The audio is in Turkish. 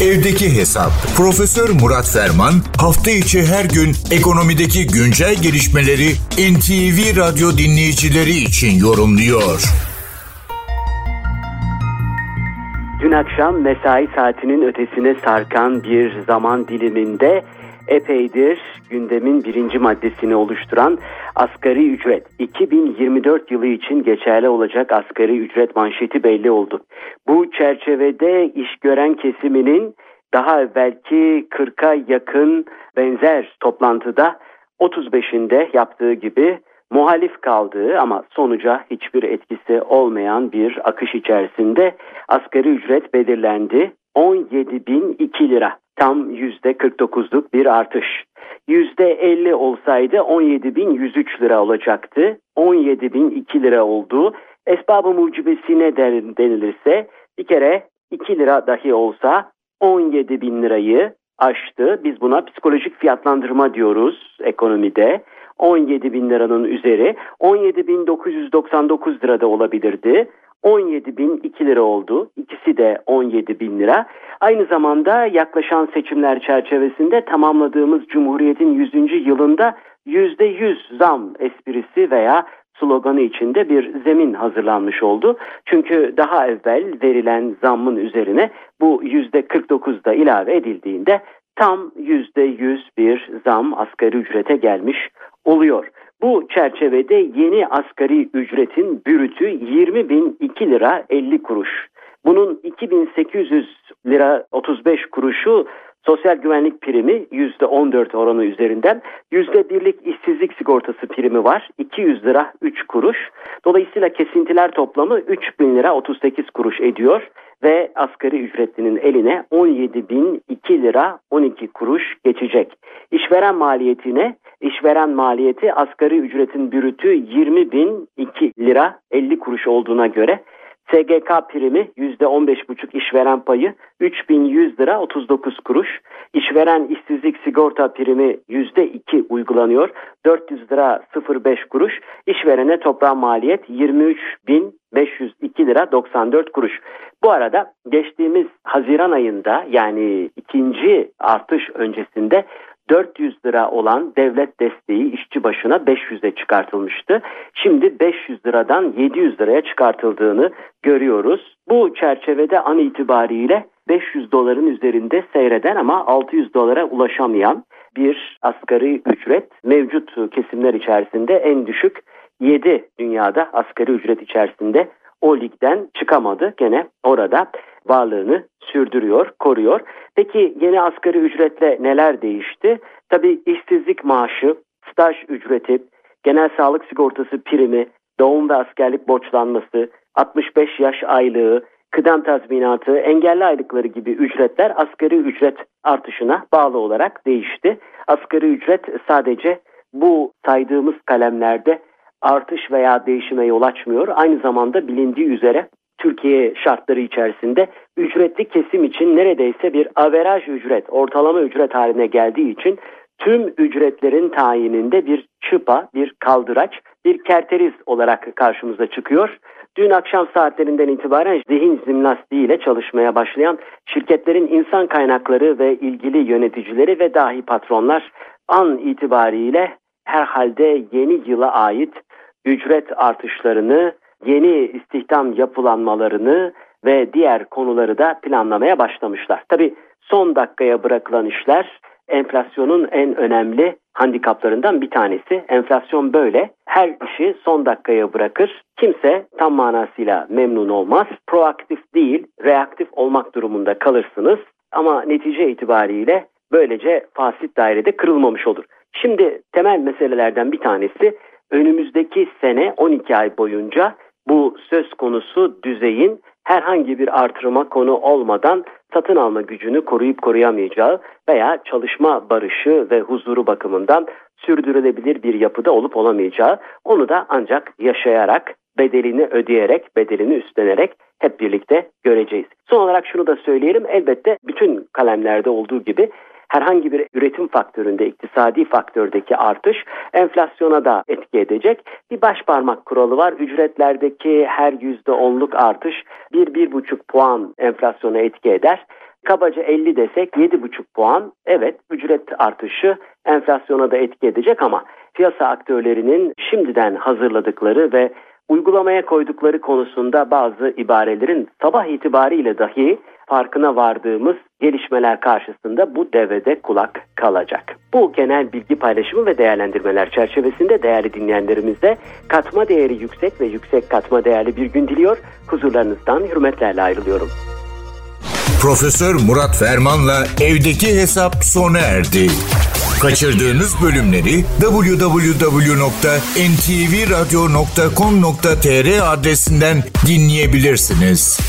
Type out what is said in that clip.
Evdeki Hesap. Profesör Murat Ferman hafta içi her gün ekonomideki güncel gelişmeleri NTV Radyo dinleyicileri için yorumluyor. Dün akşam mesai saatinin ötesine sarkan bir zaman diliminde epeydir gündemin birinci maddesini oluşturan asgari ücret 2024 yılı için geçerli olacak asgari ücret manşeti belli oldu. Bu çerçevede iş gören kesiminin daha evvelki 40'a yakın benzer toplantıda 35'inde yaptığı gibi muhalif kaldığı ama sonuca hiçbir etkisi olmayan bir akış içerisinde asgari ücret belirlendi. 17.002 lira tam %49'luk bir artış. %50 olsaydı 17.103 lira olacaktı. 17.002 lira oldu. Esbabı mucibesine denilirse bir kere 2 lira dahi olsa 17 bin lirayı aştı. Biz buna psikolojik fiyatlandırma diyoruz ekonomide. 17 bin liranın üzeri 17 bin 999 lirada olabilirdi. 17 bin 2 lira oldu. İkisi de 17 bin lira. Aynı zamanda yaklaşan seçimler çerçevesinde tamamladığımız Cumhuriyet'in 100. yılında %100 zam esprisi veya sloganı içinde bir zemin hazırlanmış oldu. Çünkü daha evvel verilen zammın üzerine bu %49 da ilave edildiğinde tam %100 bir zam asgari ücrete gelmiş oluyor. Bu çerçevede yeni asgari ücretin bürütü 20.002 lira 50 kuruş. Bunun 2800 lira 35 kuruşu sosyal güvenlik primi %14 oranı üzerinden %1'lik işsizlik sigortası primi var 200 lira 3 kuruş. Dolayısıyla kesintiler toplamı 3000 lira 38 kuruş ediyor ve asgari ücretlinin eline 17.002 lira 12 kuruş geçecek. İşveren maliyetine işveren maliyeti asgari ücretin bürütü 20.002 lira 50 kuruş olduğuna göre SGK primi %15,5 işveren payı 3100 lira 39 kuruş. İşveren işsizlik sigorta primi %2 uygulanıyor. 400 lira 05 kuruş. İşverene toplam maliyet 23.502 lira 94 kuruş. Bu arada geçtiğimiz Haziran ayında yani ikinci artış öncesinde 400 lira olan devlet desteği işçi başına 500'e çıkartılmıştı. Şimdi 500 liradan 700 liraya çıkartıldığını görüyoruz. Bu çerçevede an itibariyle 500 doların üzerinde seyreden ama 600 dolara ulaşamayan bir asgari ücret mevcut kesimler içerisinde en düşük 7 dünyada asgari ücret içerisinde o ligden çıkamadı. Gene orada varlığını sürdürüyor, koruyor. Peki yeni asgari ücretle neler değişti? Tabii işsizlik maaşı, staj ücreti, genel sağlık sigortası primi, doğum ve askerlik borçlanması, 65 yaş aylığı, kıdem tazminatı, engelli aylıkları gibi ücretler asgari ücret artışına bağlı olarak değişti. Asgari ücret sadece bu saydığımız kalemlerde artış veya değişime yol açmıyor. Aynı zamanda bilindiği üzere Türkiye şartları içerisinde ücretli kesim için neredeyse bir averaj ücret, ortalama ücret haline geldiği için tüm ücretlerin tayininde bir çıpa, bir kaldıraç, bir kerteriz olarak karşımıza çıkıyor. Dün akşam saatlerinden itibaren zihin jimnastiği ile çalışmaya başlayan şirketlerin insan kaynakları ve ilgili yöneticileri ve dahi patronlar an itibariyle herhalde yeni yıla ait ücret artışlarını, yeni istihdam yapılanmalarını ve diğer konuları da planlamaya başlamışlar. Tabi son dakikaya bırakılan işler enflasyonun en önemli handikaplarından bir tanesi. Enflasyon böyle. Her işi son dakikaya bırakır. Kimse tam manasıyla memnun olmaz. Proaktif değil, reaktif olmak durumunda kalırsınız. Ama netice itibariyle böylece fasit dairede kırılmamış olur. Şimdi temel meselelerden bir tanesi önümüzdeki sene 12 ay boyunca bu söz konusu düzeyin herhangi bir artırıma konu olmadan satın alma gücünü koruyup koruyamayacağı veya çalışma barışı ve huzuru bakımından sürdürülebilir bir yapıda olup olamayacağı onu da ancak yaşayarak bedelini ödeyerek, bedelini üstlenerek hep birlikte göreceğiz. Son olarak şunu da söyleyelim. Elbette bütün kalemlerde olduğu gibi herhangi bir üretim faktöründe, iktisadi faktördeki artış enflasyona da etki edecek. Bir baş parmak kuralı var. Ücretlerdeki her yüzde onluk artış bir bir buçuk puan enflasyona etki eder. Kabaca 50 desek 7,5 puan. Evet ücret artışı enflasyona da etki edecek ama piyasa aktörlerinin şimdiden hazırladıkları ve uygulamaya koydukları konusunda bazı ibarelerin sabah itibariyle dahi farkına vardığımız gelişmeler karşısında bu devede kulak kalacak. Bu genel bilgi paylaşımı ve değerlendirmeler çerçevesinde değerli dinleyenlerimizde katma değeri yüksek ve yüksek katma değerli bir gün diliyor. Huzurlarınızdan hürmetlerle ayrılıyorum. Profesör Murat Ferman'la evdeki hesap sona erdi. Kaçırdığınız bölümleri www.ntvradio.com.tr adresinden dinleyebilirsiniz.